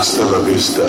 Hasta la vista.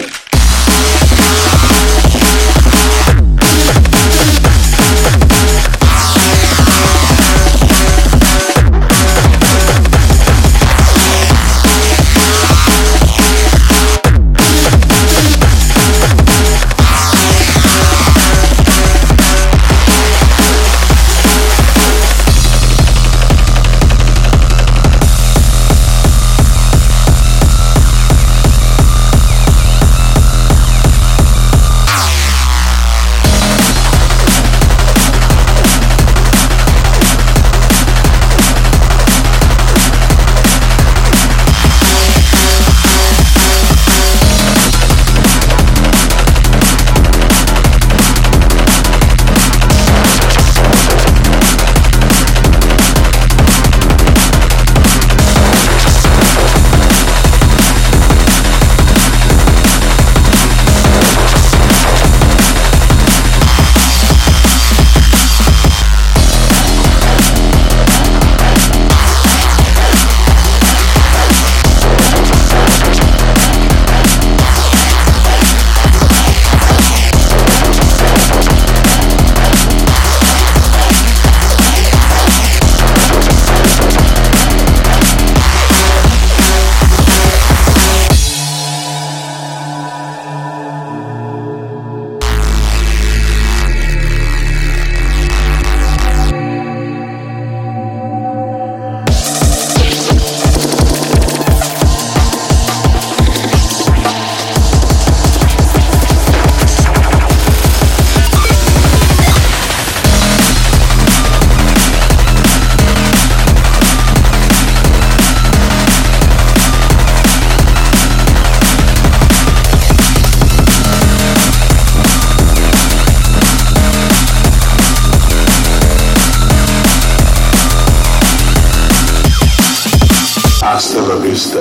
Hasta la vista.